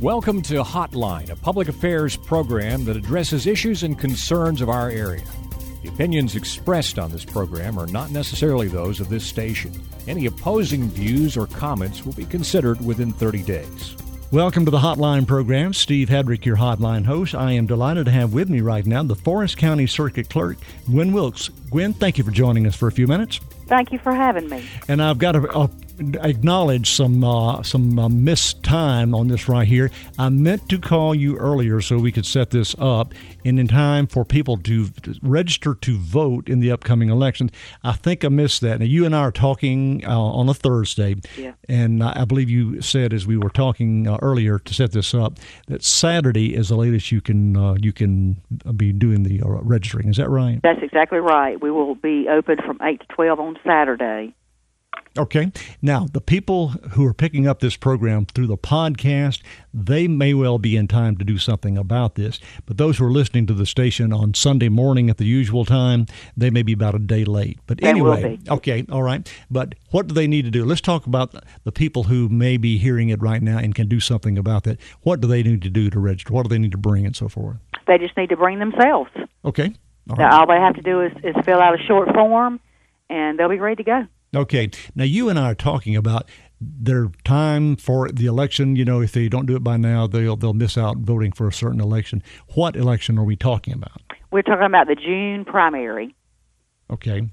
Welcome to Hotline, a public affairs program that addresses issues and concerns of our area. The opinions expressed on this program are not necessarily those of this station. Any opposing views or comments will be considered within 30 days. Welcome to the Hotline program. Steve Hedrick, your Hotline host. I am delighted to have with me right now the Forrest County Circuit Clerk, Gwen Wilks. Gwen, thank you for joining us for a few minutes. Thank you for having me. And I've got a, a acknowledge some uh, some uh, missed time on this right here. I meant to call you earlier so we could set this up and in time for people to register to vote in the upcoming election. I think I missed that. Now you and I are talking uh, on a Thursday, yeah. and I believe you said as we were talking uh, earlier to set this up that Saturday is the latest you can uh, you can be doing the uh, registering. Is that right? That's exactly right. We will be open from eight to twelve on Saturday. Okay. Now, the people who are picking up this program through the podcast, they may well be in time to do something about this. But those who are listening to the station on Sunday morning at the usual time, they may be about a day late. But they anyway, okay, all right. But what do they need to do? Let's talk about the people who may be hearing it right now and can do something about that. What do they need to do to register? What do they need to bring and so forth? They just need to bring themselves. Okay. All, right. all they have to do is, is fill out a short form, and they'll be ready to go. Okay. Now, you and I are talking about their time for the election. You know, if they don't do it by now, they'll they'll miss out voting for a certain election. What election are we talking about? We're talking about the June primary. Okay,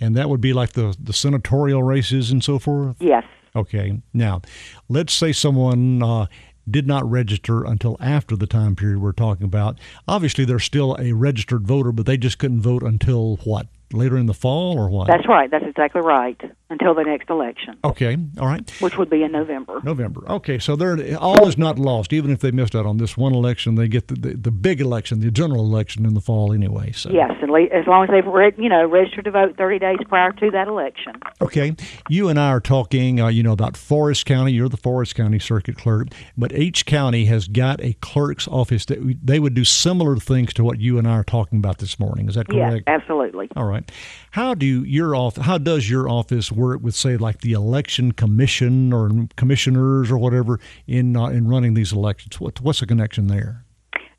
and that would be like the the senatorial races and so forth. Yes. Okay. Now, let's say someone. Uh, did not register until after the time period we're talking about. Obviously, they're still a registered voter, but they just couldn't vote until what? Later in the fall or what? That's right. That's exactly right. Until the next election. Okay. All right. Which would be in November. November. Okay. So they're all is not lost. Even if they missed out on this one election, they get the, the, the big election, the general election in the fall anyway. So yes, as long as they've you know registered to vote 30 days prior to that election. Okay. You and I are talking, uh, you know, about Forrest County. You're the Forrest County Circuit Clerk, but each county has got a clerk's office that they would do similar things to what you and I are talking about this morning. Is that correct? Yes, absolutely. All right right. How do your office? How does your office work with, say, like the election commission or commissioners or whatever in uh, in running these elections? What, what's the connection there?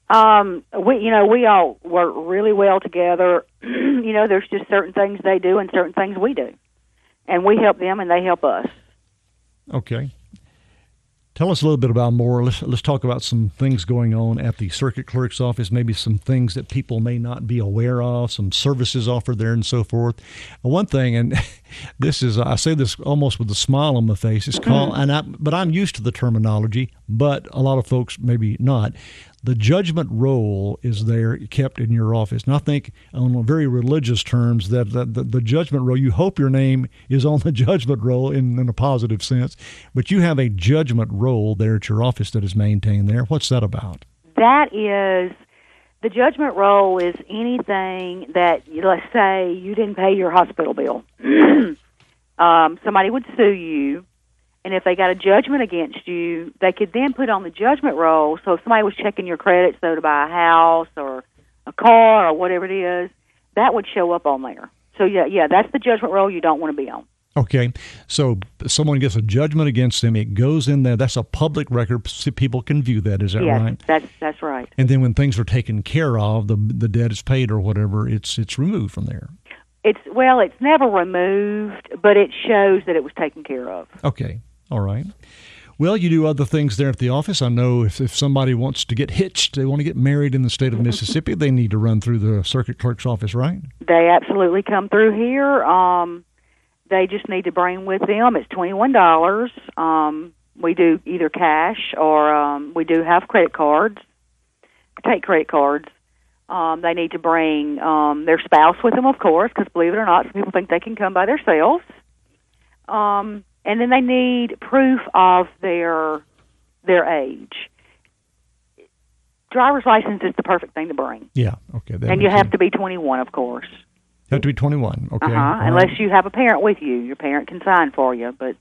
Um, we, you know, we all work really well together. you know, there's just certain things they do and certain things we do, and we help them and they help us. Okay. Tell us a little bit about more. Let's let's talk about some things going on at the circuit clerk's office. Maybe some things that people may not be aware of. Some services offered there and so forth. Uh, one thing, and this is I say this almost with a smile on my face. It's called, mm-hmm. and I, but I'm used to the terminology. But a lot of folks maybe not the judgment roll is there kept in your office. And I think, on very religious terms, that, the, judgment roll, you hope your name is on the judgment roll in, in a positive sense, but you have a judgment roll there at your office that is maintained there. What's that about? That is the judgment roll is anything that, let's say, you didn't pay your hospital bill. um, somebody would sue you and if they got a judgment against you, they could then put on the judgment roll. So if somebody was checking your credit, so to buy a house or a car or whatever it is, that would show up on there. So yeah, yeah, that's the judgment roll you don't want to be on. Okay, so someone gets a judgment against them, it goes in there. That's a public record. People can view that. Is that yes, right? That's that's right. And then when things are taken care of, the the debt is paid or whatever, it's it's removed from there. It's well, it's never removed, but it shows that it was taken care of. Okay, all right. Well, you do other things there at the office. I know if, if somebody wants to get hitched, they want to get married in the state of Mississippi, they need to run through the circuit clerk's office, right? They absolutely come through here. Um, they just need to bring with them. It's twenty one dollars. Um, we do either cash or um, we do have credit cards. Take credit cards. Um, they need to bring um, their spouse with them, of course, because believe it or not, some people think they can come by themselves. Um, and then they need proof of their their age. Driver's license is the perfect thing to bring, Yeah. Okay. and you have sense. to be 21, of course. You have to be 21. Okay. Uh All huh. right. Unless you have a parent with you, your parent can sign for you. But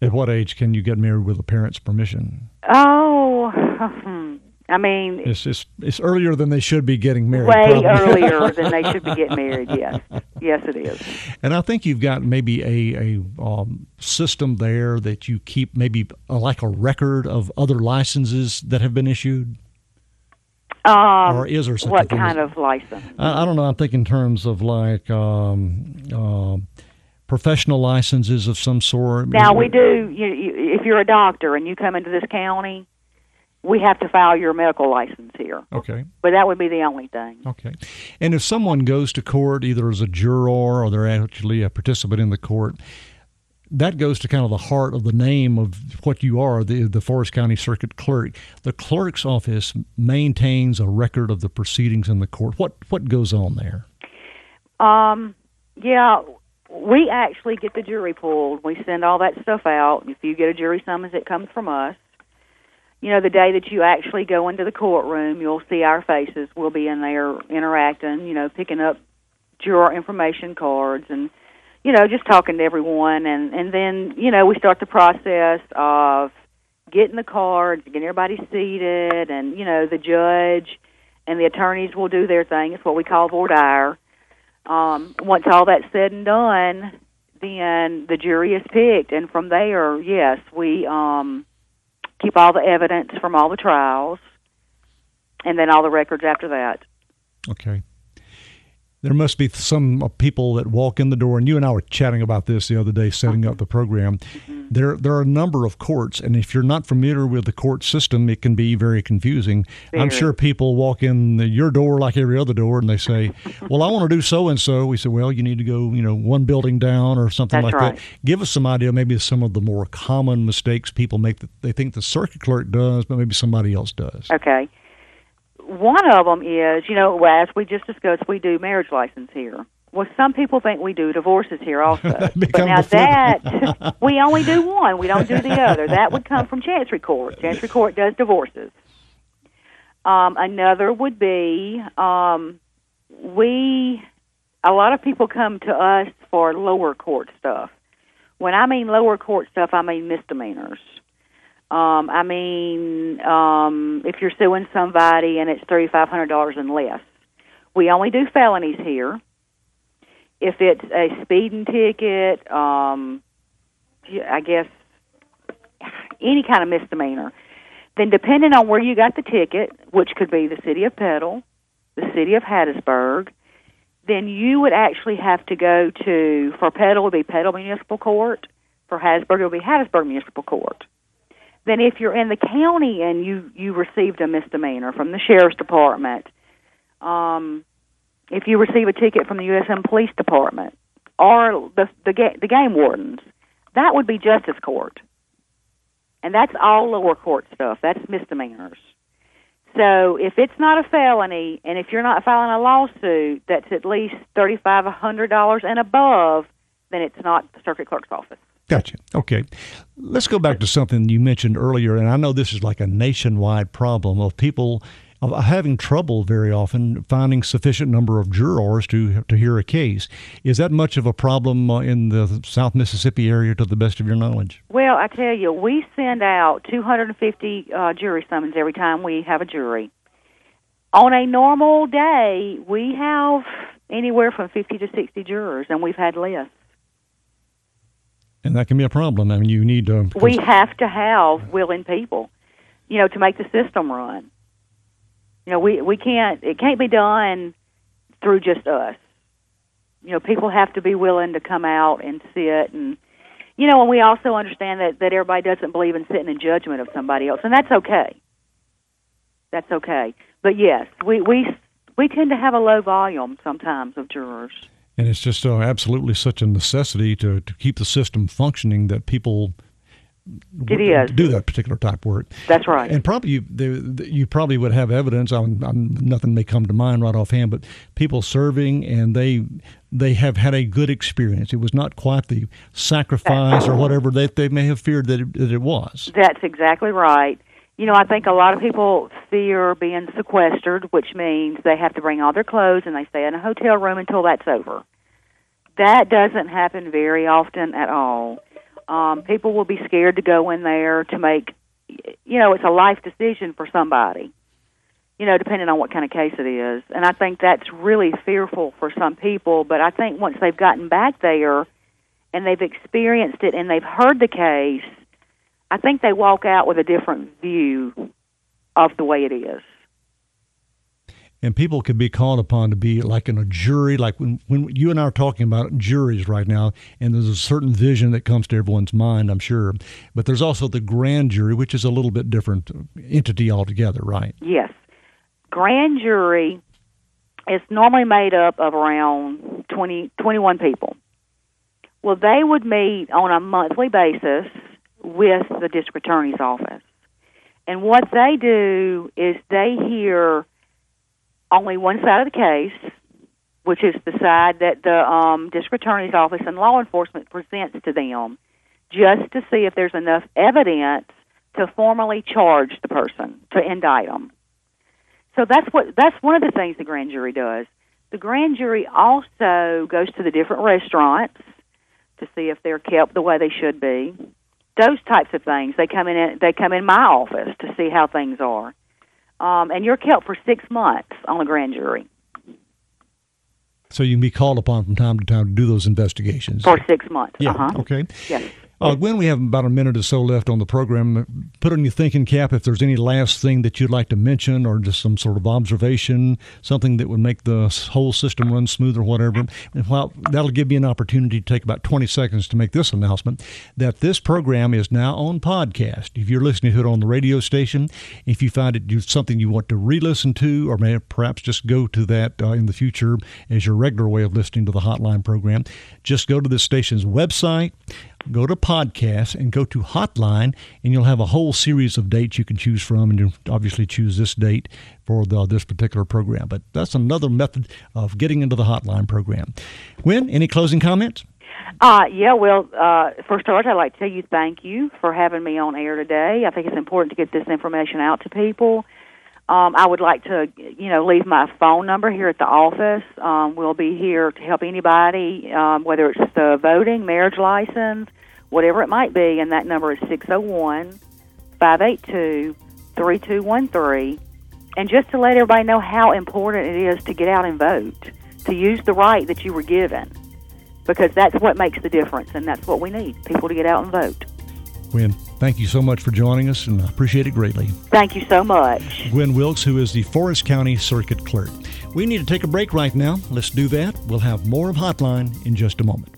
At what age can you get married with a parent's permission? oh, I mean, It's it's, it's earlier than they should be getting married. way probably. earlier than they should be getting married. Yes, yes, it is. And I think you've got maybe a a um, system there that you keep maybe uh, like a record of other licenses that have been issued. Um, Or is there such a what kind of license? I, I don't know. I'm thinking in terms of like um, um professional licenses of some sort. Now we do. You, you, if you're a doctor and you come into this county, we have to file your medical license here. Okay. But that would be the only thing. Okay. And if someone goes to court, either as a juror or they're actually a participant in the court, that goes to kind of the heart of the name of what you are, the the Forrest County Circuit Clerk. The clerk's office maintains a record of the proceedings in the court. What what goes on there? Um, yeah, we actually get the jury pulled. We send all that stuff out. If you get a jury summons, it comes from us. You know, the day that you actually go into the courtroom, you'll see our faces. We'll be in there interacting, you know, picking up juror information cards and, you know, just talking to everyone. And, and then, you know, we start the process of getting the cards, getting everybody seated, and, you know, the judge and the attorneys will do their thing. It's what we call voir dire um, once all that's said and done, then the jury is picked, and from there, yes, we um, keep all the evidence from all the trials, and then all the records after that. Okay. There must be some uh, people that walk in the door, and you and I were chatting about this the other day, setting up the program. There, there are a number of courts, and if you're not familiar with the court system, it can be very confusing. I'm sure people walk in the, your door like every other door, and they say, "Well, I want to do so and so." We say, "Well, you need to go, you know, one building down or something That's like right. that." Give us some idea, maybe some of the more common mistakes people make that they think the circuit clerk does, but maybe somebody else does. Okay. One of them is, you know, as we just discussed, we do marriage license here. Well, some people think we do divorces here also. but now that we only do one, we don't do the other. That would come from Chancery Court. Chancery Court does divorces. Um, another would be um, we. A lot of people come to us for lower court stuff. When I mean lower court stuff, I mean misdemeanors. Um, I mean, um, if you're suing somebody and it's thirty five hundred dollars and less, we only do felonies here. If it's a speeding ticket, um, I guess any kind of misdemeanor, then depending on where you got the ticket, which could be the city of Petal, the city of Hattiesburg, then you would actually have to go to for Petal would be Petal Municipal Court, for Hattiesburg it would be Hattiesburg Municipal Court then if you're in the county and you you received a misdemeanor from the sheriff's department, um, if you receive a ticket from the USM Police Department or the the ga- the game wardens, that would be justice court, and that's all lower court stuff. That's misdemeanors. So if it's not a felony, and if you're not filing a lawsuit that's at least thirty five hundred dollars and above, then it's not the circuit clerk's office. Gotcha. Okay. Let's go back to something you mentioned earlier, and I know this is like a nationwide problem of people having trouble very often finding sufficient number of jurors to to hear a case. Is that much of a problem uh, in the South Mississippi area, to the best of your knowledge? Well, I tell you, we send out 250 uh, jury summons every time we have a jury. On a normal day, we have anywhere from 50 to 60 jurors, and we've had less. And that can be a problem. I mean, you need to. We have to have willing people, you know, to make the system run. You know, we we can't. It can't be done through just us. You know, people have to be willing to come out and sit and. You know, and we also understand that that everybody doesn't believe in sitting in judgment of somebody else, and that's okay. That's okay. But yes, we we we tend to have a low volume sometimes of jurors. And it's just uh, absolutely such a necessity to, to keep the system functioning that people do that particular type of work. That's right. And probably you, the, you probably would have evidence. On, on nothing may come to mind right offhand, but people serving and they they have had a good experience. It was not quite the sacrifice or whatever that they may have feared that it, that it was. That's exactly right. You know, I think a lot of people fear being sequestered, which means they have to bring all their clothes and they stay in a hotel room until that's over. That doesn't happen very often at all. Um, people will be scared to go in there to make, you know, it's a life decision for somebody, you know, depending on what kind of case it is. And I think that's really fearful for some people. But I think once they've gotten back there and they've experienced it and they've heard the case, I think they walk out with a different view of the way it is. And people could be called upon to be like in a jury like when, when you and i are talking about juries right now and there's a certain vision that comes to everyone's mind i'm sure. But there's also the grand jury which is a little bit different entity altogether right? Yes. Grand jury is normally made up of around 20 21 people. Well they would meet on a monthly basis with the district attorney's office and what they do is they hear only one side of the case, which is the side that the um, district attorney's office and law enforcement presents to them, just to see if there's enough evidence to formally charge the person to indict them. So that's what that's one of the things the grand jury does. The grand jury also goes to the different restaurants to see if they're kept the way they should be. Those types of things. They come in. They come in my office to see how things are um, and you're kept for six months on a grand jury. So you can be called upon from time to time to do those investigations for six months. Yeah. Uh-huh. Okay. Yes. Uh, Gwen, we have about a minute or so left on the program. Put on your thinking cap if there's any last thing that you'd like to mention or just some sort of observation, something that would make the whole system run smooth or whatever. And while that'll give you an opportunity to take about 20 seconds to make this announcement that this program is now on podcast. If you're listening to it on the radio station, if you find it something you want to re listen to, or may perhaps just go to that uh, in the future as your regular way of listening to the hotline program, just go to the station's website go to podcast and go to hotline and you'll have a whole series of dates you can choose from and you obviously choose this date for the, this particular program but that's another method of getting into the hotline program When any closing comments uh, yeah, well, uh, for starters, I'd like to tell you thank you for having me on air today. I think it's important to get this information out to people. Um, I would like to, you know, leave my phone number here at the office. Um, we'll be here to help anybody, um, whether it's the voting, marriage license, whatever it might be, and that number is 601 582 3213. And just to let everybody know how important it is to get out and vote, to use the right that you were given, because that's what makes the difference, and that's what we need people to get out and vote. Gwen, thank you so much for joining us, and I appreciate it greatly. Thank you so much. Gwen Wilks, who is the Forrest County Circuit Clerk. We need to take a break right now. Let's do that. We'll have more of Hotline in just a moment.